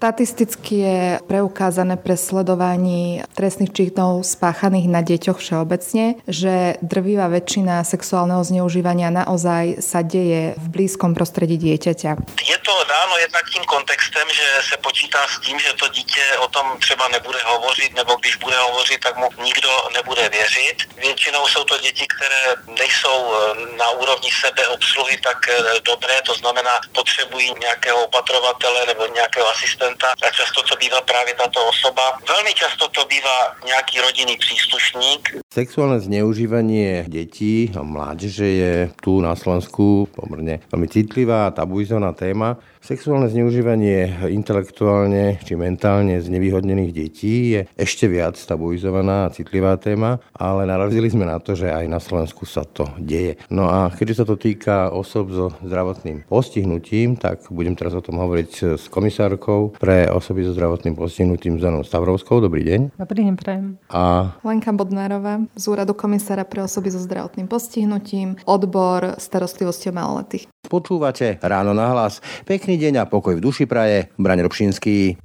Štatisticky je preukázané pre sledovaní trestných činov spáchaných na deťoch všeobecne, že drvivá väčšina sexuálneho zneužívania naozaj sa deje v blízkom prostredí dieťaťa. Je to dáno jednak tím kontextem, že se počítá s tím, že to dítě o tom třeba nebude hovořit, nebo když bude hovořit, tak mu nikdo nebude věřit. Většinou jsou to děti, které nejsou eh, na úrovni sebeobsluhy tak eh, dobré, to znamená potřebují nějakého opatrovatele nebo nějakého asistenta pacienta a často to býva práve táto osoba. Veľmi často to býva nejaký rodinný príslušník. Sexuálne zneužívanie detí a mládeže je tu na Slovensku pomerne veľmi citlivá a tabuizovaná téma. Sexuálne zneužívanie intelektuálne či mentálne znevýhodnených detí je ešte viac tabuizovaná a citlivá téma, ale narazili sme na to, že aj na Slovensku sa to deje. No a keďže sa to týka osob so zdravotným postihnutím, tak budem teraz o tom hovoriť s komisárkou pre osoby so zdravotným postihnutím Zanou Stavrovskou. Dobrý deň. Dobrý deň, prajem. A Lenka Bodnárová z úradu komisára pre osoby so zdravotným postihnutím, odbor starostlivosti o maloletých. Počúvate Ráno na hlas. Pekný deň a pokoj v duši praje. Braň Robšinský.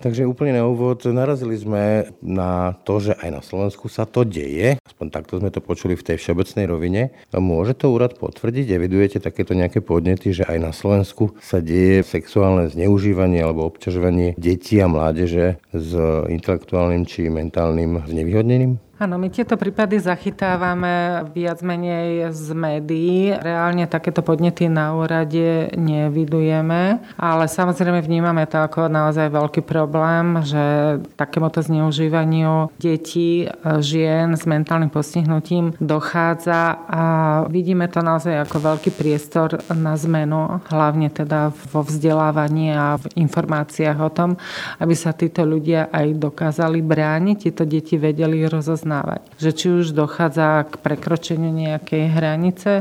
Takže úplne na úvod narazili sme na to, že aj na Slovensku sa to deje. Aspoň takto sme to počuli v tej všeobecnej rovine. Môže to úrad potvrdiť? Evidujete takéto nejaké podnety, že aj na Slovensku sa deje sexuálne zneužívanie alebo obťažovanie detí a mládeže s intelektuálnym či mentálnym znevýhodnením? Áno, my tieto prípady zachytávame viac menej z médií. Reálne takéto podnety na úrade nevidujeme, ale samozrejme vnímame to ako naozaj veľký problém, že takémuto zneužívaniu detí, žien s mentálnym postihnutím dochádza a vidíme to naozaj ako veľký priestor na zmenu, hlavne teda vo vzdelávaní a v informáciách o tom, aby sa títo ľudia aj dokázali brániť, tieto deti vedeli rozoznať rozoznávať. Že či už dochádza k prekročeniu nejakej hranice,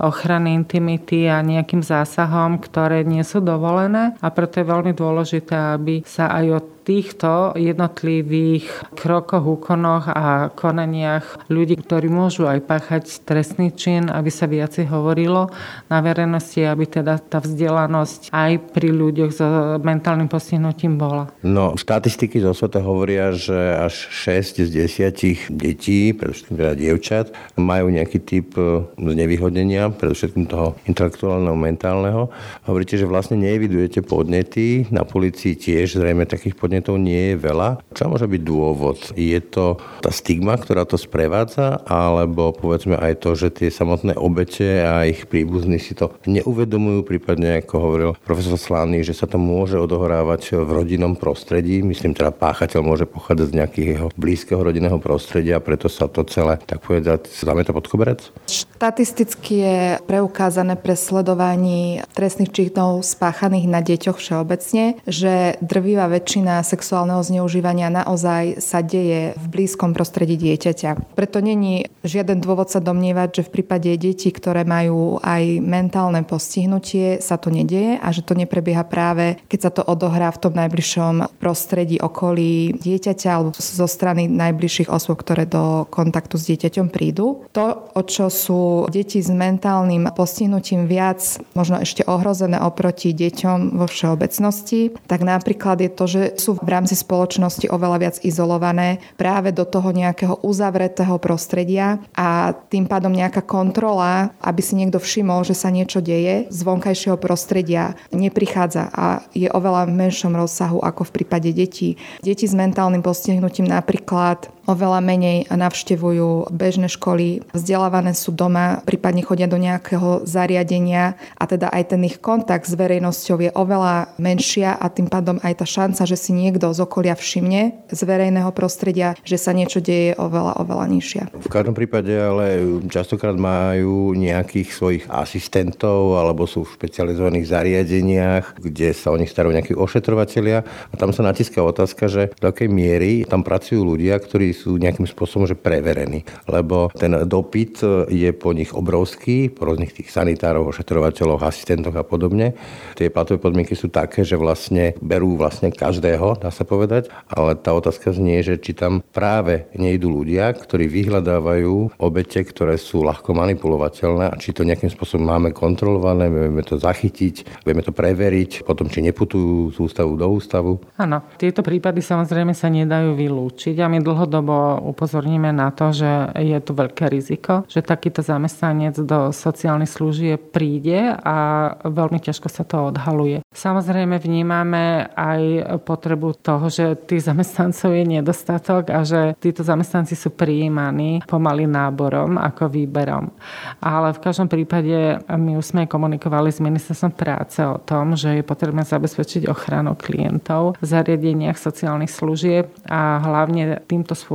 ochrany intimity a nejakým zásahom, ktoré nie sú dovolené a preto je veľmi dôležité, aby sa aj od týchto jednotlivých krokoch, úkonoch a konaniach ľudí, ktorí môžu aj páchať trestný čin, aby sa viacej hovorilo na verejnosti, aby teda tá vzdelanosť aj pri ľuďoch s mentálnym postihnutím bola. No, štatistiky zo sveta hovoria, že až 6 z 10 detí, predovšetkým teda dievčat, majú nejaký typ e, znevýhodnenia, predovšetkým toho intelektuálneho, mentálneho. Hovoríte, že vlastne neevidujete podnety, na policii tiež zrejme takých podnetov nie je veľa. Čo môže byť dôvod? Je to tá stigma, ktorá to sprevádza, alebo povedzme aj to, že tie samotné obete a ich príbuzní si to neuvedomujú, prípadne ako hovoril profesor Slány, že sa to môže odohrávať v rodinnom prostredí. Myslím teda páchateľ môže pochádzať z nejakého blízkeho rodinného prostredia, preto sa to celé, tak povedať, to pod koberec? Štatisticky je preukázané pre sledovaní trestných činov spáchaných na deťoch všeobecne, že drvivá väčšina sexuálneho zneužívania naozaj sa deje v blízkom prostredí dieťaťa. Preto není žiaden dôvod sa domnievať, že v prípade detí, ktoré majú aj mentálne postihnutie, sa to nedieje a že to neprebieha práve, keď sa to odohrá v tom najbližšom prostredí okolí dieťaťa alebo zo strany najbližších osôb, ktoré do kontaktu s dieťaťom prídu. To, o čo sú deti s mentálnym postihnutím viac možno ešte ohrozené oproti deťom vo všeobecnosti, tak napríklad je to, že sú v rámci spoločnosti oveľa viac izolované práve do toho nejakého uzavretého prostredia a tým pádom nejaká kontrola, aby si niekto všimol, že sa niečo deje z vonkajšieho prostredia neprichádza a je oveľa menšom rozsahu ako v prípade detí. Deti s mentálnym postihnutím napríklad oveľa menej navštevujú bežné školy, vzdelávané sú doma, prípadne chodia do nejakého zariadenia a teda aj ten ich kontakt s verejnosťou je oveľa menšia a tým pádom aj tá šanca, že si niekto z okolia všimne z verejného prostredia, že sa niečo deje oveľa, oveľa nižšia. V každom prípade ale častokrát majú nejakých svojich asistentov alebo sú v špecializovaných zariadeniach, kde sa o nich starajú nejakí ošetrovateľia a tam sa natíska otázka, že do akej miery tam pracujú ľudia, ktorí sú nejakým spôsobom že preverení, lebo ten dopyt je po nich obrovský, po rôznych tých sanitárov, ošetrovateľov, asistentoch a podobne. Tie platové podmienky sú také, že vlastne berú vlastne každého, dá sa povedať, ale tá otázka znie, že či tam práve nejdú ľudia, ktorí vyhľadávajú obete, ktoré sú ľahko manipulovateľné a či to nejakým spôsobom máme kontrolované, vieme to zachytiť, vieme to preveriť, potom či neputujú z ústavu do ústavu. Áno, tieto prípady samozrejme sa nedajú vylúčiť a my dlhodobo upozorníme na to, že je tu veľké riziko, že takýto zamestnanec do sociálnych služieb príde a veľmi ťažko sa to odhaluje. Samozrejme vnímame aj potrebu toho, že tých zamestnancov je nedostatok a že títo zamestnanci sú prijímaní pomaly náborom ako výberom. Ale v každom prípade my už sme komunikovali s ministerstvom práce o tom, že je potrebné zabezpečiť ochranu klientov v zariadeniach sociálnych služieb a hlavne týmto spôsobom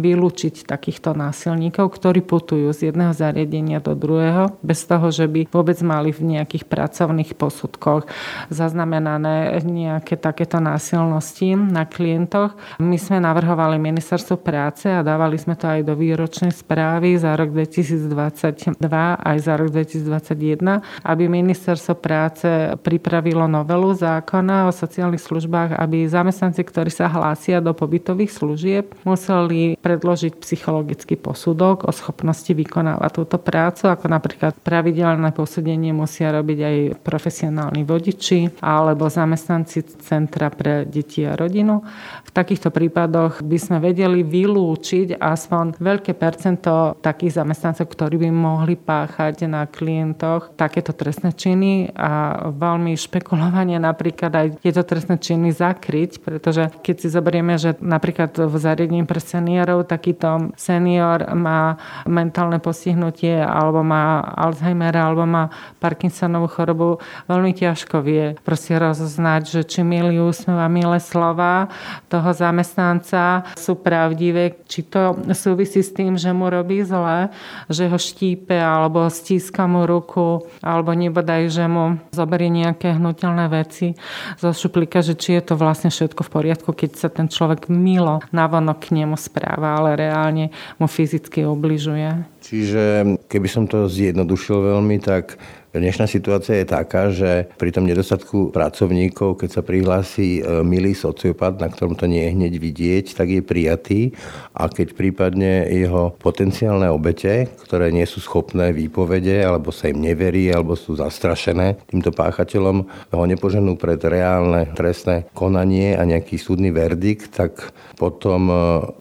vylúčiť takýchto násilníkov, ktorí putujú z jedného zariadenia do druhého bez toho, že by vôbec mali v nejakých pracovných posudkoch zaznamenané nejaké takéto násilnosti na klientoch. My sme navrhovali ministerstvo práce a dávali sme to aj do výročnej správy za rok 2022 aj za rok 2021, aby ministerstvo práce pripravilo novelu zákona o sociálnych službách, aby zamestnanci, ktorí sa hlásia do pobytových služieb, museli predložiť psychologický posudok o schopnosti vykonávať túto prácu, ako napríklad pravidelné posúdenie musia robiť aj profesionálni vodiči alebo zamestnanci Centra pre deti a rodinu. V takýchto prípadoch by sme vedeli vylúčiť aspoň veľké percento takých zamestnancov, ktorí by mohli páchať na klientoch takéto trestné činy a veľmi špekulovanie napríklad aj tieto trestné činy zakryť, pretože keď si zoberieme, že napríklad v zariadení pre seniorov takýto senior má mentálne postihnutie alebo má Alzheimera alebo má Parkinsonovú chorobu, veľmi ťažko vie proste rozoznať, že či milý úsmev milé slova toho zamestnanca. Sú pravdivé, či to súvisí s tým, že mu robí zle, že ho štípe alebo stíska mu ruku alebo nebodaj, že mu zoberie nejaké hnutelné veci zo šuplíka, že či je to vlastne všetko v poriadku, keď sa ten človek milo navonok k nemu správa, ale reálne mu fyzicky ubližuje. Čiže keby som to zjednodušil veľmi, tak Dnešná situácia je taká, že pri tom nedostatku pracovníkov, keď sa prihlási e, milý sociopat, na ktorom to nie je hneď vidieť, tak je prijatý. A keď prípadne jeho potenciálne obete, ktoré nie sú schopné výpovede, alebo sa im neverí, alebo sú zastrašené týmto páchateľom, ho nepoženú pred reálne trestné konanie a nejaký súdny verdikt, tak potom e,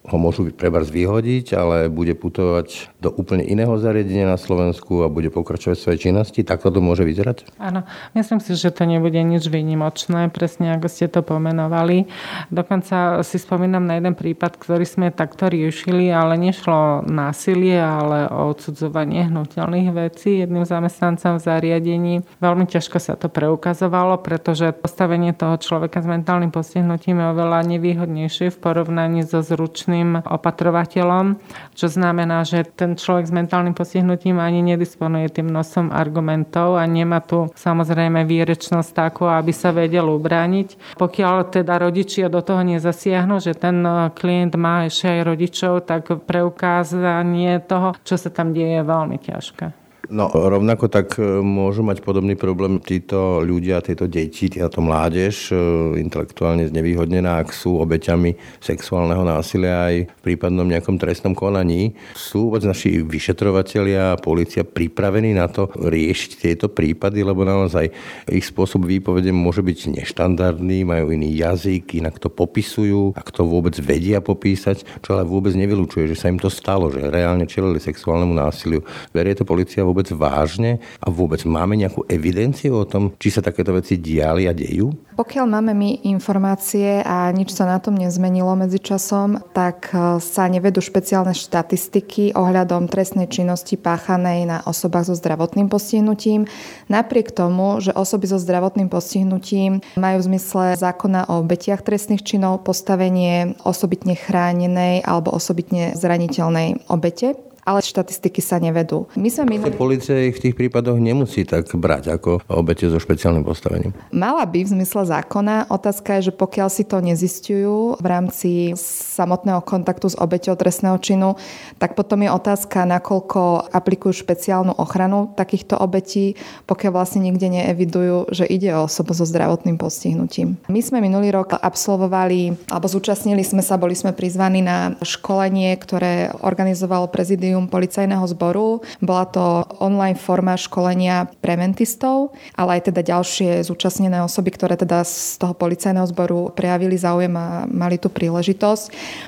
ho môžu prebars vyhodiť, ale bude putovať do úplne iného zariadenia na Slovensku a bude pokračovať svoje činnosti. Tak ako to môže vyzerať? Áno, myslím si, že to nebude nič výnimočné, presne ako ste to pomenovali. Dokonca si spomínam na jeden prípad, ktorý sme takto riešili, ale nešlo násilie, ale o odsudzovanie hnutelných vecí jedným zamestnancom v zariadení. Veľmi ťažko sa to preukazovalo, pretože postavenie toho človeka s mentálnym postihnutím je oveľa nevýhodnejšie v porovnaní so zručným opatrovateľom, čo znamená, že ten človek s mentálnym postihnutím ani nedisponuje tým nosom argumentov a nemá tu samozrejme výrečnosť takú, aby sa vedel ubrániť. Pokiaľ teda rodičia do toho nezasiahnu, že ten e, klient má ešte aj rodičov, tak preukázanie toho, čo sa tam deje, je veľmi ťažké. No rovnako tak e, môžu mať podobný problém títo ľudia, tieto deti, táto mládež, e, intelektuálne znevýhodnená, ak sú obeťami sexuálneho násilia aj v prípadnom nejakom trestnom konaní. Sú vôbec naši vyšetrovatelia a policia pripravení na to riešiť tieto prípady, lebo naozaj ich spôsob výpovede môže byť neštandardný, majú iný jazyk, inak to popisujú, ak to vôbec vedia popísať, čo ale vôbec nevylučuje, že sa im to stalo, že reálne čelili sexuálnemu násiliu. Berie to policia vôbec vôbec vážne a vôbec máme nejakú evidenciu o tom, či sa takéto veci diali a dejú? Pokiaľ máme my informácie a nič sa na tom nezmenilo medzi časom, tak e, sa nevedú špeciálne štatistiky ohľadom trestnej činnosti páchanej na osobách so zdravotným postihnutím. Napriek tomu, že osoby so zdravotným postihnutím majú v zmysle zákona o obetiach trestných činov postavenie osobitne chránenej alebo osobitne zraniteľnej obete ale štatistiky sa nevedú. My sme minuli... Polícia ich v tých prípadoch nemusí tak brať ako obete so špeciálnym postavením. Mala by v zmysle zákona. Otázka je, že pokiaľ si to nezistujú v rámci samotného kontaktu s obeťou trestného činu, tak potom je otázka, nakoľko aplikujú špeciálnu ochranu takýchto obetí, pokiaľ vlastne nikde neevidujú, že ide o osobu so zdravotným postihnutím. My sme minulý rok absolvovali, alebo zúčastnili sme sa, boli sme prizvaní na školenie, ktoré organizovalo prezidium policajného zboru. Bola to online forma školenia preventistov, ale aj teda ďalšie zúčastnené osoby, ktoré teda z toho policajného zboru prejavili záujem a mali tú príležitosť.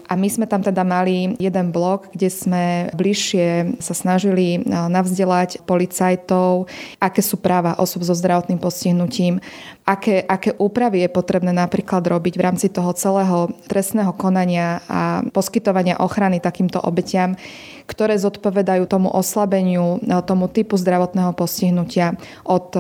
A my sme tam teda mali jeden blok, kde sme bližšie sa snažili navzdelať policajtov, aké sú práva osob so zdravotným postihnutím, aké, aké úpravy je potrebné napríklad robiť v rámci toho celého trestného konania a poskytovania ochrany takýmto obetiam, ktoré zodpovedajú tomu oslabeniu, e, tomu typu zdravotného postihnutia od e,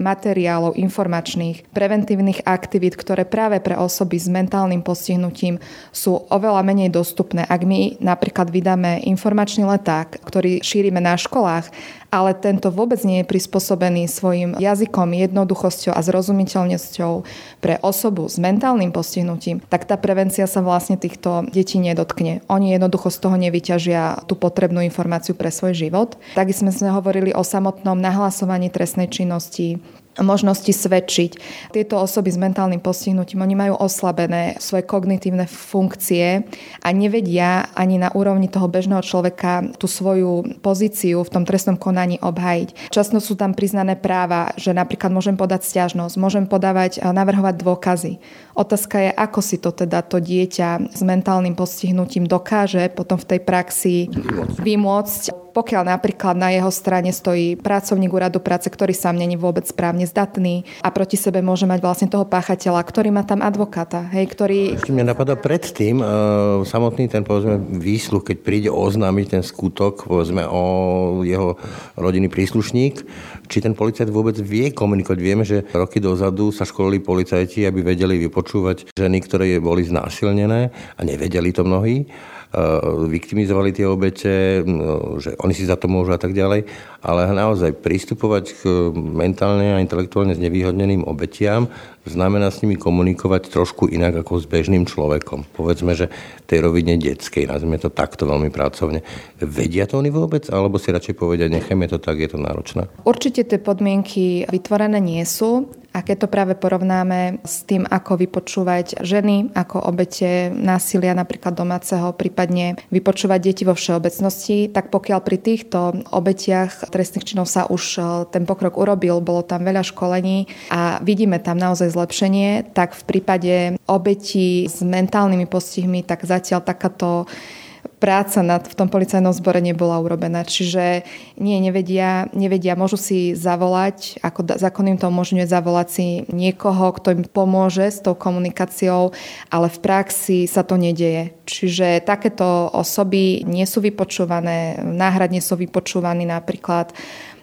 materiálov informačných, preventívnych aktivít, ktoré práve pre osoby s mentálnym postihnutím sú oveľa menej dostupné. Ak my napríklad vydáme informačný leták, ktorý šírime na školách ale tento vôbec nie je prispôsobený svojim jazykom, jednoduchosťou a zrozumiteľnosťou pre osobu s mentálnym postihnutím, tak tá prevencia sa vlastne týchto detí nedotkne. Oni jednoducho z toho nevyťažia tú potrebnú informáciu pre svoj život. Takisto sme hovorili o samotnom nahlasovaní trestnej činnosti, možnosti svedčiť. Tieto osoby s mentálnym postihnutím, oni majú oslabené svoje kognitívne funkcie a nevedia ani na úrovni toho bežného človeka tú svoju pozíciu v tom trestnom konaní obhajiť. Často sú tam priznané práva, že napríklad môžem podať stiažnosť, môžem podávať, navrhovať dôkazy. Otázka je, ako si to teda to dieťa s mentálnym postihnutím dokáže potom v tej praxi vymôcť pokiaľ napríklad na jeho strane stojí pracovník úradu práce, ktorý sám není vôbec správne zdatný a proti sebe môže mať vlastne toho páchateľa, ktorý má tam advokáta, hej, ktorý... Ešte mňa napadá predtým, uh, samotný ten, povedzme, výsluh, keď príde oznámiť ten skutok, povedzme, o jeho rodinný príslušník, či ten policajt vôbec vie komunikovať. Vieme, že roky dozadu sa školili policajti, aby vedeli vypočúvať ženy, ktoré boli znásilnené a nevedeli to mnohí. Eh, viktimizovali tie obete, no, že oni si za to môžu a tak ďalej, ale naozaj pristupovať k mentálne a intelektuálne znevýhodneným obetiam znamená s nimi komunikovať trošku inak ako s bežným človekom. Povedzme, že tej rovine detskej, nazvime to takto veľmi pracovne. Vedia to oni vôbec, alebo si radšej povedia, nechajme to tak, je to náročné? Určite tie podmienky vytvorené nie sú. A keď to práve porovnáme s tým, ako vypočúvať ženy, ako obete násilia napríklad domáceho, prípadne vypočúvať deti vo všeobecnosti, tak pokiaľ pri týchto obetiach trestných činov sa už e, ten pokrok urobil, bolo tam veľa školení a vidíme tam naozaj zlepšenie, tak v prípade obetí s mentálnymi postihmi, tak zatiaľ takáto práca nad, v tom policajnom zbore nebola urobená. Čiže nie, nevedia, nevedia, môžu si zavolať, ako zákon im to umožňuje zavolať si niekoho, kto im pomôže s tou komunikáciou, ale v praxi sa to nedeje. Čiže takéto osoby nie sú vypočúvané, náhradne sú vypočúvaní napríklad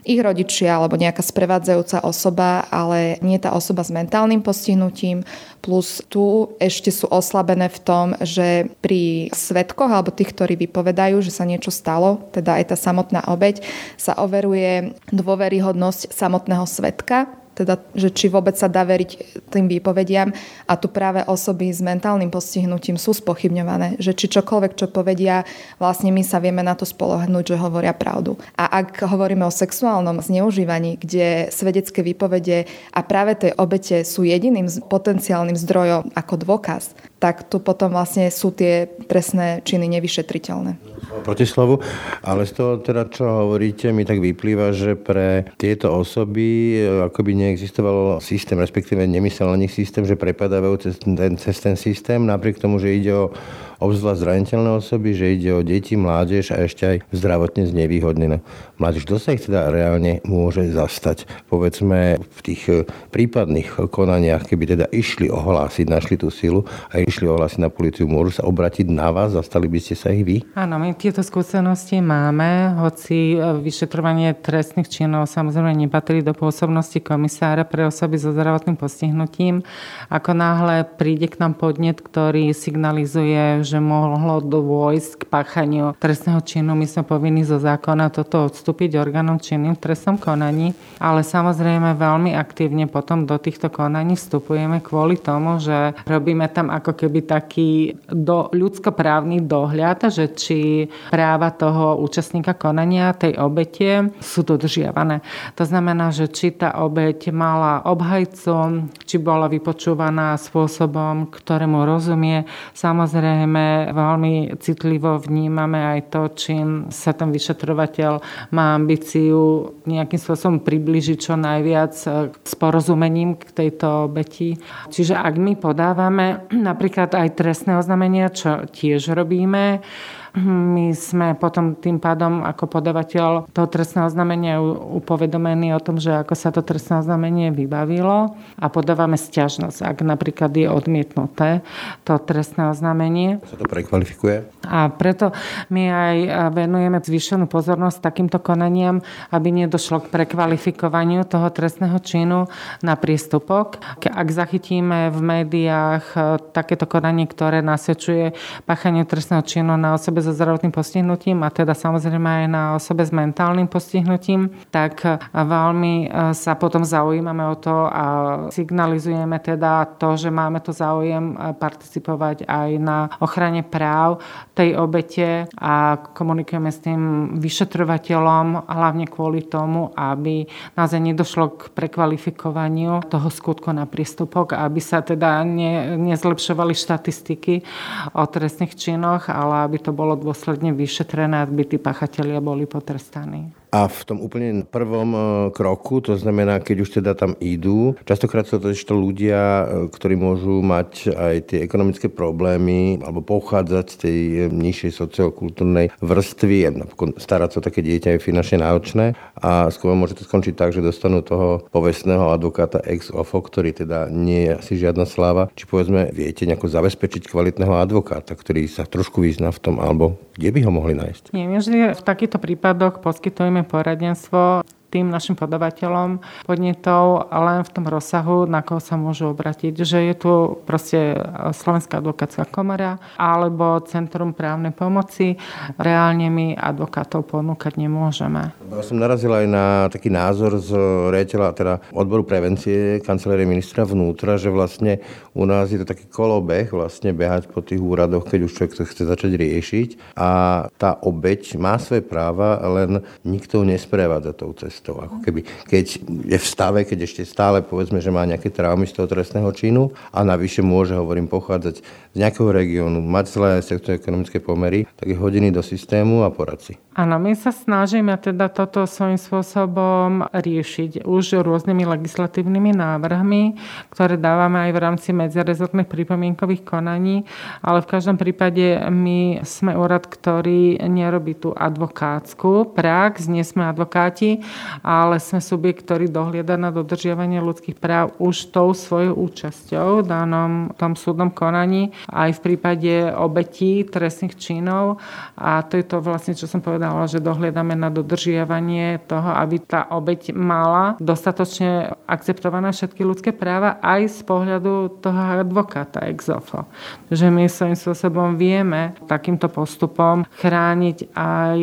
ich rodičia alebo nejaká sprevádzajúca osoba, ale nie tá osoba s mentálnym postihnutím. Plus tu ešte sú oslabené v tom, že pri svetkoch alebo tých, ktorí vypovedajú, že sa niečo stalo, teda aj tá samotná obeď, sa overuje dôveryhodnosť samotného svetka, teda, že či vôbec sa dá veriť tým výpovediam a tu práve osoby s mentálnym postihnutím sú spochybňované, že či čokoľvek, čo povedia, vlastne my sa vieme na to spolohnúť, že hovoria pravdu. A ak hovoríme o sexuálnom zneužívaní, kde svedecké výpovede a práve tej obete sú jediným potenciálnym zdrojom ako dôkaz, tak tu potom vlastne sú tie trestné činy nevyšetriteľné protislovu, ale z toho teda, čo hovoríte, mi tak vyplýva, že pre tieto osoby e, ako by neexistoval systém, respektíve nemyslel na nich systém, že prepadávajú cez ten, cez ten systém, napriek tomu, že ide o obzvlášť zraniteľné osoby, že ide o deti, mládež a ešte aj zdravotne znevýhodnené. Mládež, kto sa ich teda reálne môže zastať? Povedzme v tých e, prípadných konaniach, keby teda išli ohlásiť, našli tú silu a išli ohlásiť na policiu, môžu sa obratiť na vás, zastali by ste sa ich vy? Áno, my tieto skúsenosti máme, hoci e, vyšetrovanie trestných činov samozrejme nepatrí do pôsobnosti komisára pre osoby so zdravotným postihnutím. Ako náhle príde k nám podnet, ktorý signalizuje, že mohlo dôjsť k páchaniu trestného činu. My sme povinni zo zákona toto odstúpiť orgánom činným v trestnom konaní, ale samozrejme veľmi aktívne potom do týchto konaní vstupujeme kvôli tomu, že robíme tam ako keby taký do, ľudskoprávny dohľad, že či práva toho účastníka konania, tej obete sú dodržiavané. To znamená, že či tá obeť mala obhajcu, či bola vypočúvaná spôsobom, ktorému rozumie. Samozrejme, veľmi citlivo vnímame aj to, čím sa ten vyšetrovateľ má ambíciu nejakým spôsobom približiť čo najviac s porozumením k tejto obeti. Čiže ak my podávame napríklad aj trestné oznámenia, čo tiež robíme, my sme potom tým pádom ako podavateľ toho trestného znamenia upovedomení o tom, že ako sa to trestné oznámenie vybavilo a podávame stiažnosť, ak napríklad je odmietnuté to trestné oznámenie. Sa to prekvalifikuje? A preto my aj venujeme zvýšenú pozornosť takýmto konaniam, aby nedošlo k prekvalifikovaniu toho trestného činu na prístupok. Ak zachytíme v médiách e, takéto konanie, ktoré nasvedčuje páchaniu trestného činu na osobe so zdravotným postihnutím a teda samozrejme aj na osobe s mentálnym postihnutím, tak veľmi e, sa potom zaujímame o to a signalizujeme teda to, že máme to záujem e, participovať aj na ochrane práv tej obete a komunikujeme s tým vyšetrovateľom hlavne kvôli tomu, aby naozaj nedošlo k prekvalifikovaniu toho skutku na prístupok, aby sa teda ne, nezlepšovali štatistiky o trestných činoch, ale aby to bolo dôsledne vyšetrené, aby tí pachatelia boli potrestaní. A v tom úplne prvom e, kroku, to znamená, keď už teda tam idú, častokrát sú to ešte ľudia, e, ktorí môžu mať aj tie ekonomické problémy alebo pochádzať z tej e, nižšej sociokultúrnej vrstvy napokon starať sa také dieťa je finančne náročné a skôr môže to skončiť tak, že dostanú toho povestného advokáta ex ofo, ktorý teda nie je asi žiadna sláva. Či povedzme, viete nejako zabezpečiť kvalitného advokáta, ktorý sa trošku vyzná v tom, alebo kde by ho mohli nájsť? Nie, že v takýchto prípadoch poskytujeme mamy poradnictwo tým našim podavateľom podnetov len v tom rozsahu, na koho sa môžu obratiť. Že je tu proste Slovenská advokátska komora alebo Centrum právnej pomoci. Reálne my advokátov ponúkať nemôžeme. Ja som narazil aj na taký názor z riaditeľa teda odboru prevencie kancelárie ministra vnútra, že vlastne u nás je to taký kolobeh vlastne behať po tých úradoch, keď už človek to chce začať riešiť a tá obeď má svoje práva, len nikto nesprevádza tou cestou cestou. Ako keby, keď je v stave, keď ešte stále povedzme, že má nejaké traumy z toho trestného činu a navyše môže, hovorím, pochádzať z nejakého regiónu, mať zlé ekonomické pomery, tak je hodiny do systému a poradci. Áno, my sa snažíme teda toto svojím spôsobom riešiť už rôznymi legislatívnymi návrhmi, ktoré dávame aj v rámci medzirezortných pripomienkových konaní, ale v každom prípade my sme úrad, ktorý nerobí tú advokátsku prax, nie sme advokáti, ale sme subjekt, ktorý dohliada na dodržiavanie ľudských práv už tou svojou účasťou v danom tom súdnom konaní, aj v prípade obetí trestných činov a to je to vlastne, čo som povedala že dohliadame na dodržiavanie toho, aby tá obeď mala dostatočne akceptované všetky ľudské práva aj z pohľadu toho advokáta exofo. Že my svojím spôsobom vieme takýmto postupom chrániť aj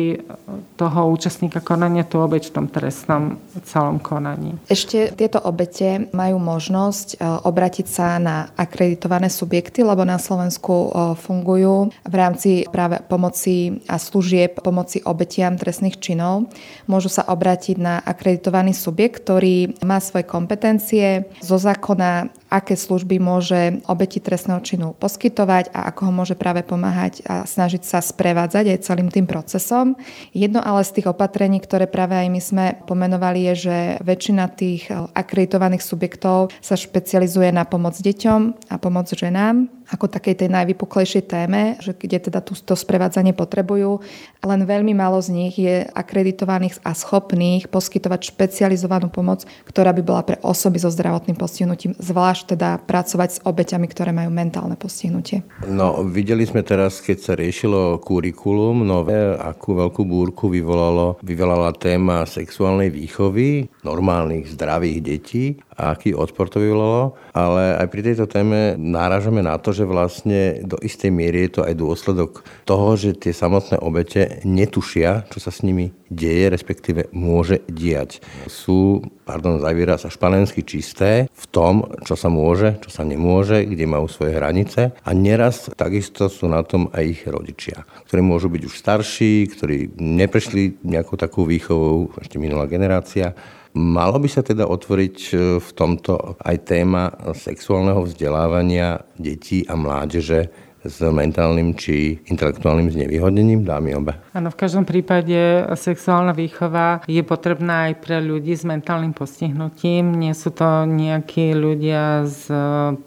toho účastníka konania, tú obeď v tom trestnom celom konaní. Ešte tieto obete majú možnosť e, obratiť sa na akreditované subjekty, lebo na Slovensku e, fungujú v rámci práve pomoci a služieb pomoci obetiam trestných činov. Môžu sa obrátiť na akreditovaný subjekt, ktorý má svoje kompetencie zo zákona aké služby môže obeti trestného činu poskytovať a ako ho môže práve pomáhať a snažiť sa sprevádzať aj celým tým procesom. Jedno ale z tých opatrení, ktoré práve aj my sme pomenovali, je, že väčšina tých akreditovaných subjektov sa špecializuje na pomoc deťom a pomoc ženám ako takej tej najvypuklejšej téme, že kde teda tú, to sprevádzanie potrebujú. Len veľmi málo z nich je akreditovaných a schopných poskytovať špecializovanú pomoc, ktorá by bola pre osoby so zdravotným postihnutím, zvlášť teda pracovať s obeťami, ktoré majú mentálne postihnutie. No, videli sme teraz, keď sa riešilo kurikulum nové, akú veľkú búrku vyvolalo, vyvolala téma sexuálnej výchovy normálnych, zdravých detí a aký odpor to vyvolalo. Ale aj pri tejto téme náražame na to, že vlastne do istej miery je to aj dôsledok toho, že tie samotné obete netušia, čo sa s nimi deje, respektíve môže diať. Sú, pardon za výraz, španensky čisté v tom, čo sa môže, čo sa nemôže, kde majú svoje hranice a neraz takisto sú na tom aj ich rodičia, ktorí môžu byť už starší, ktorí neprešli nejakou takú výchovou, ešte minulá generácia, Malo by sa teda otvoriť e, v tomto aj téma sexuálneho vzdelávania detí a mládeže s mentálnym či intelektuálnym znevýhodnením, dámy obe? Áno, v každom prípade sexuálna výchova je potrebná aj pre ľudí s mentálnym postihnutím. Nie sú to nejakí ľudia z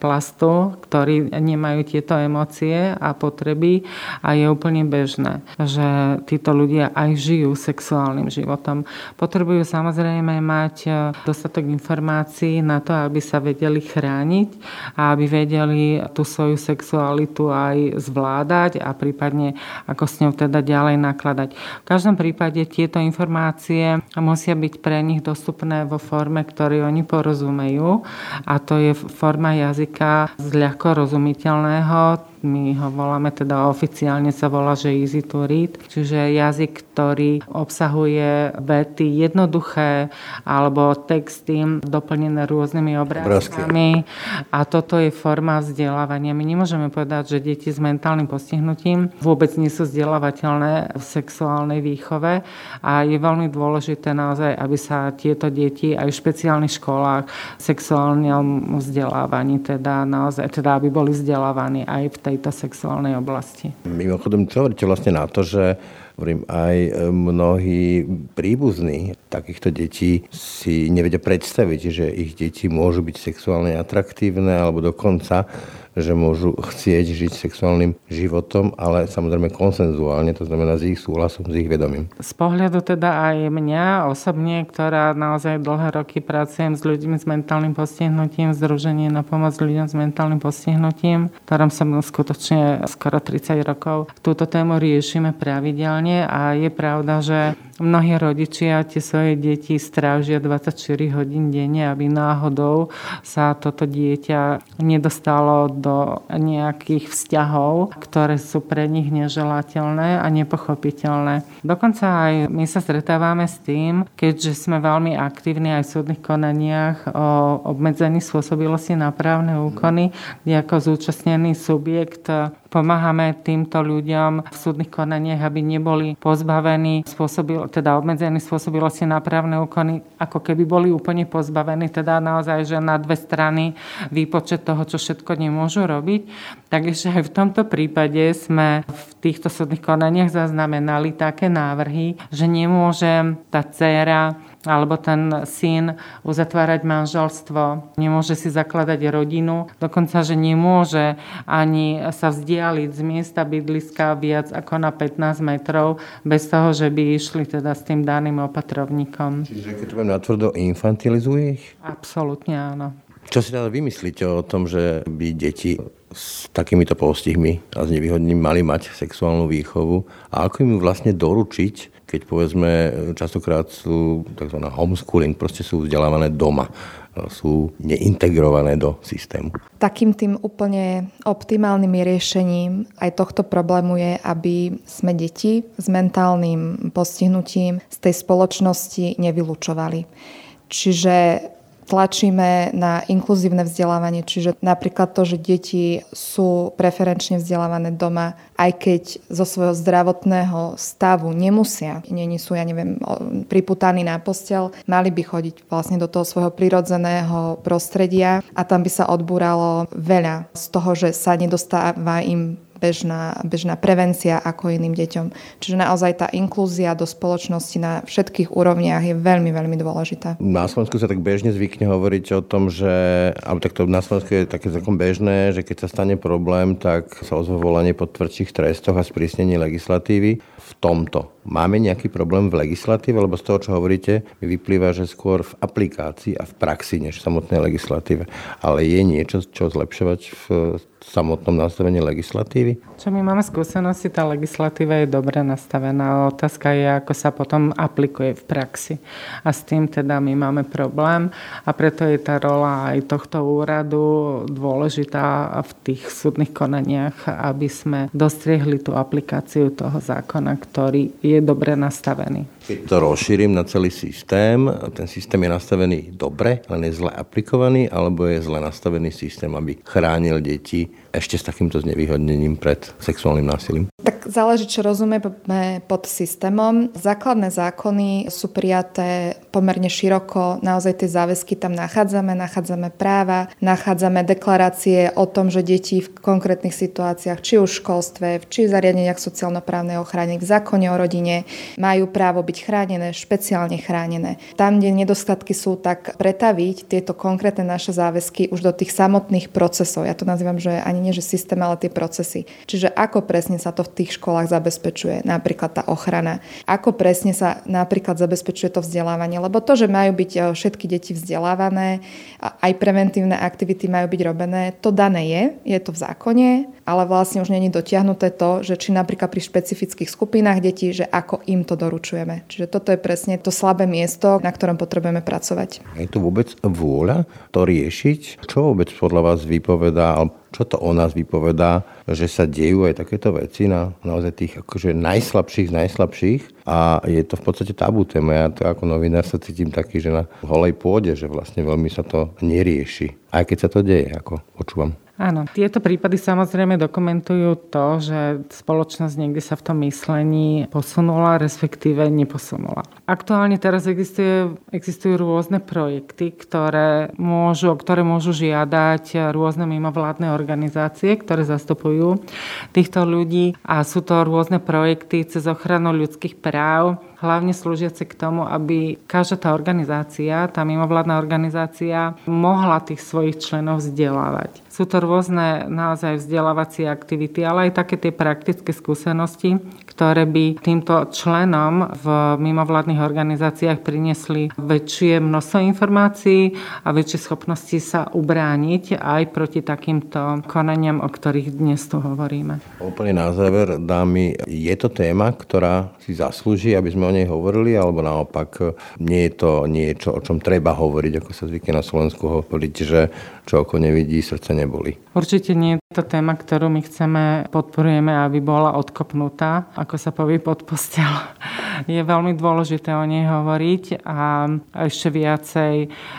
plastu, ktorí nemajú tieto emócie a potreby a je úplne bežné, že títo ľudia aj žijú sexuálnym životom. Potrebujú samozrejme mať dostatok informácií na to, aby sa vedeli chrániť a aby vedeli tú svoju sexualitu a aj zvládať a prípadne ako s ňou teda ďalej nakladať. V každom prípade tieto informácie musia byť pre nich dostupné vo forme, ktorej oni porozumejú a to je forma jazyka z ľahko rozumiteľného, my ho voláme teda oficiálne sa volá, že easy to read, čiže jazyk, ktorý obsahuje vety jednoduché alebo texty doplnené rôznymi obrázkami. A toto je forma vzdelávania. My nemôžeme povedať, že deti s mentálnym postihnutím vôbec nie sú vzdelávateľné v sexuálnej výchove a je veľmi dôležité naozaj, aby sa tieto deti aj v špeciálnych školách v sexuálnom vzdelávaní teda naozaj, teda aby boli vzdelávaní aj v tejto sexuálnej oblasti. Mimochodom, čo hovoríte vlastne na to, že hovorím, aj mnohí príbuzní takýchto detí si nevedia predstaviť, že ich deti môžu byť sexuálne atraktívne alebo dokonca že môžu chcieť žiť sexuálnym životom, ale samozrejme konsenzuálne, to znamená s ich súhlasom, s ich vedomím. Z pohľadu teda aj mňa osobne, ktorá naozaj dlhé roky pracujem s ľuďmi s mentálnym postihnutím, Združenie na pomoc ľuďom s mentálnym postihnutím, ktorom som skutočne skoro 30 rokov. Túto tému riešime pravidelne a je pravda, že mnohí rodičia tie svoje deti strážia 24 hodín denne, aby náhodou sa toto dieťa nedostalo do nejakých vzťahov, ktoré sú pre nich neželateľné a nepochopiteľné. Dokonca aj my sa stretávame s tým, keďže sme veľmi aktívni aj v súdnych konaniach o obmedzení spôsobilosti na právne úkony, kde ako zúčastnený subjekt Pomáhame týmto ľuďom v súdnych konaniach, aby neboli pozbavení spôsobil, teda obmedzení spôsobilosti na právne úkony, ako keby boli úplne pozbavení, teda naozaj, že na dve strany výpočet toho, čo všetko nemôžu robiť. Takže aj v tomto prípade sme v týchto súdnych konaniach zaznamenali také návrhy, že nemôže tá dcéra alebo ten syn uzatvárať manželstvo, nemôže si zakladať rodinu, dokonca, že nemôže ani sa vzdialiť z miesta bydliska viac ako na 15 metrov, bez toho, že by išli teda s tým daným opatrovníkom. Čiže keď to natvrdo, infantilizuje ich? Absolutne áno. Čo si teda vymyslíte o tom, že by deti s takýmito postihmi a s nevýhodným mali mať sexuálnu výchovu a ako im vlastne doručiť, keď povedzme častokrát sú tzv. homeschooling, proste sú vzdelávané doma sú neintegrované do systému. Takým tým úplne optimálnym riešením aj tohto problému je, aby sme deti s mentálnym postihnutím z tej spoločnosti nevylučovali. Čiže tlačíme na inkluzívne vzdelávanie, čiže napríklad to, že deti sú preferenčne vzdelávané doma, aj keď zo svojho zdravotného stavu nemusia, není sú, ja neviem, priputaní na postel, mali by chodiť vlastne do toho svojho prirodzeného prostredia a tam by sa odbúralo veľa z toho, že sa nedostáva im bežná, bežná prevencia ako iným deťom. Čiže naozaj tá inklúzia do spoločnosti na všetkých úrovniach je veľmi, veľmi dôležitá. Na Slovensku sa tak bežne zvykne hovoriť o tom, že, alebo takto na Slovensku je také celkom bežné, že keď sa stane problém, tak sa ozve volanie po tvrdších trestoch a sprísnení legislatívy. V tomto máme nejaký problém v legislatíve, lebo z toho, čo hovoríte, mi vyplýva, že skôr v aplikácii a v praxi, než v samotnej legislatíve. Ale je niečo, čo zlepšovať v samotnom nastavení legislatívy? Čo my máme skúsenosti, tá legislatíva je dobre nastavená. Otázka je, ako sa potom aplikuje v praxi. A s tým teda my máme problém a preto je tá rola aj tohto úradu dôležitá v tých súdnych konaniach, aby sme dostriehli tú aplikáciu toho zákona, ktorý je dobre nastavený. Keď to rozšírim na celý systém, ten systém je nastavený dobre, len je zle aplikovaný, alebo je zle nastavený systém, aby chránil deti ešte s takýmto znevýhodnením pred sexuálnym násilím? Tak záleží, čo rozumieme pod systémom. Základné zákony sú prijaté pomerne široko, naozaj tie záväzky tam nachádzame, nachádzame práva, nachádzame deklarácie o tom, že deti v konkrétnych situáciách, či už v školstve, či v zariadeniach sociálno-právnej ochrany, v zákone o rodine, majú právo byť chránené, špeciálne chránené. Tam, kde nedostatky sú, tak pretaviť tieto konkrétne naše záväzky už do tých samotných procesov. Ja to nazývam, že ani nie že systém, ale tie procesy. Čiže ako presne sa to v tých školách zabezpečuje, napríklad tá ochrana. Ako presne sa napríklad zabezpečuje to vzdelávanie, lebo to, že majú byť e, všetky deti vzdelávané, aj preventívne aktivity majú byť robené, to dané je, je to v zákone, ale vlastne už není dotiahnuté to, že či napríklad pri špecifických skupinách detí, že ako im to doručujeme. Čiže toto je presne to slabé miesto, na ktorom potrebujeme pracovať. Je tu vôbec vôľa to riešiť? Čo vôbec podľa vás vypovedá, čo to o nás vypovedá, že sa dejú aj takéto veci na naozaj tých akože najslabších z najslabších a je to v podstate tabu téma. Ja to ako novinár sa cítim taký, že na holej pôde, že vlastne veľmi sa to nerieši. Aj keď sa to deje, ako počúvam. Áno, tieto prípady samozrejme dokumentujú to, že spoločnosť niekde sa v tom myslení posunula, respektíve neposunula. Aktuálne teraz existuje, existujú rôzne projekty, ktoré môžu, ktoré môžu žiadať rôzne mimovládne organizácie, ktoré zastupujú týchto ľudí a sú to rôzne projekty cez ochranu ľudských práv, hlavne slúžiace k tomu, aby každá tá organizácia, tá mimovládna organizácia mohla tých svojich členov vzdelávať. Sú to rôzne naozaj vzdelávacie aktivity, ale aj také tie praktické skúsenosti, ktoré by týmto členom v mimovládnych organizáciách priniesli väčšie množstvo informácií a väčšie schopnosti sa ubrániť aj proti takýmto konaniam, o ktorých dnes tu hovoríme. Úplne na záver, dámy, je to téma, ktorá si zaslúži, aby sme o nej hovorili, alebo naopak nie je to niečo, o čom treba hovoriť, ako sa zvykne na Slovensku hovoriť, že čo oko nevidí, srdce neboli. Určite nie je to téma, ktorú my chceme, podporujeme, aby bola odkopnutá, ako sa povie pod postel. Je veľmi dôležité o nej hovoriť a ešte viacej,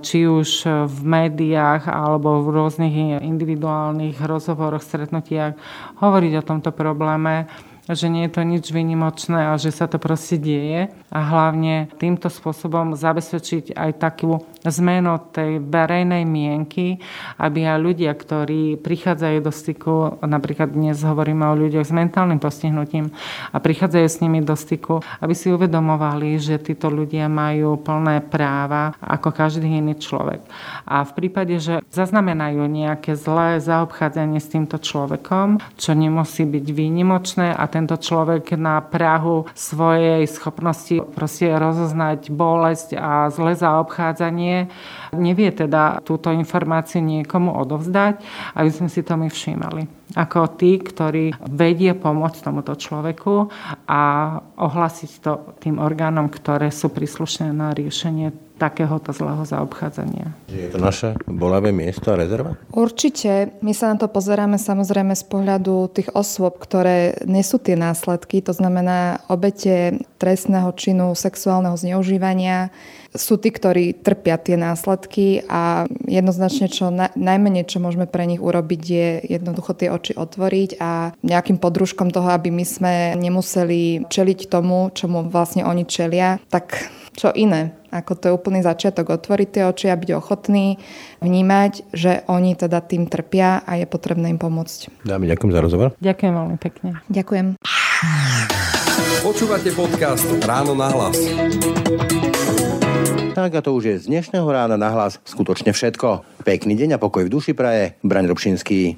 či už v médiách alebo v rôznych individuálnych rozhovoroch, stretnutiach, hovoriť o tomto probléme že nie je to nič vynimočné a že sa to proste deje a hlavne týmto spôsobom zabezpečiť aj takú zmenu tej verejnej mienky, aby aj ľudia, ktorí prichádzajú do styku, napríklad dnes hovoríme o ľuďoch s mentálnym postihnutím a prichádzajú s nimi do styku, aby si uvedomovali, že títo ľudia majú plné práva ako každý iný človek. A v prípade, že zaznamenajú nejaké zlé zaobchádzanie s týmto človekom, čo nemusí byť výnimočné a tento človek na Prahu svojej schopnosti proste rozoznať bolesť a zlé zaobchádzanie, nevie teda túto informáciu niekomu odovzdať, aby sme si to my všímali. Ako tí, ktorí vedie pomôcť tomuto človeku a ohlasiť to tým orgánom, ktoré sú príslušné na riešenie takéhoto zlého zaobchádzania. Je to naše bolavé miesto a rezerva? Určite. My sa na to pozeráme samozrejme z pohľadu tých osôb, ktoré nesú tie následky, to znamená obete trestného činu sexuálneho zneužívania, sú tí, ktorí trpia tie následky a jednoznačne čo na, najmenej, čo môžeme pre nich urobiť, je jednoducho tie oči otvoriť a nejakým podružkom toho, aby my sme nemuseli čeliť tomu, čomu vlastne oni čelia, tak čo iné. Ako to je úplný začiatok, otvoriť tie oči a byť ochotný vnímať, že oni teda tým trpia a je potrebné im pomôcť. Dáme, ďakujem za rozhovor. Ďakujem veľmi pekne. Ďakujem. Počúvate podcast Ráno na hlas. Tak a to už je z dnešného rána na hlas skutočne všetko. Pekný deň a pokoj v duši praje. Braň Robšinský.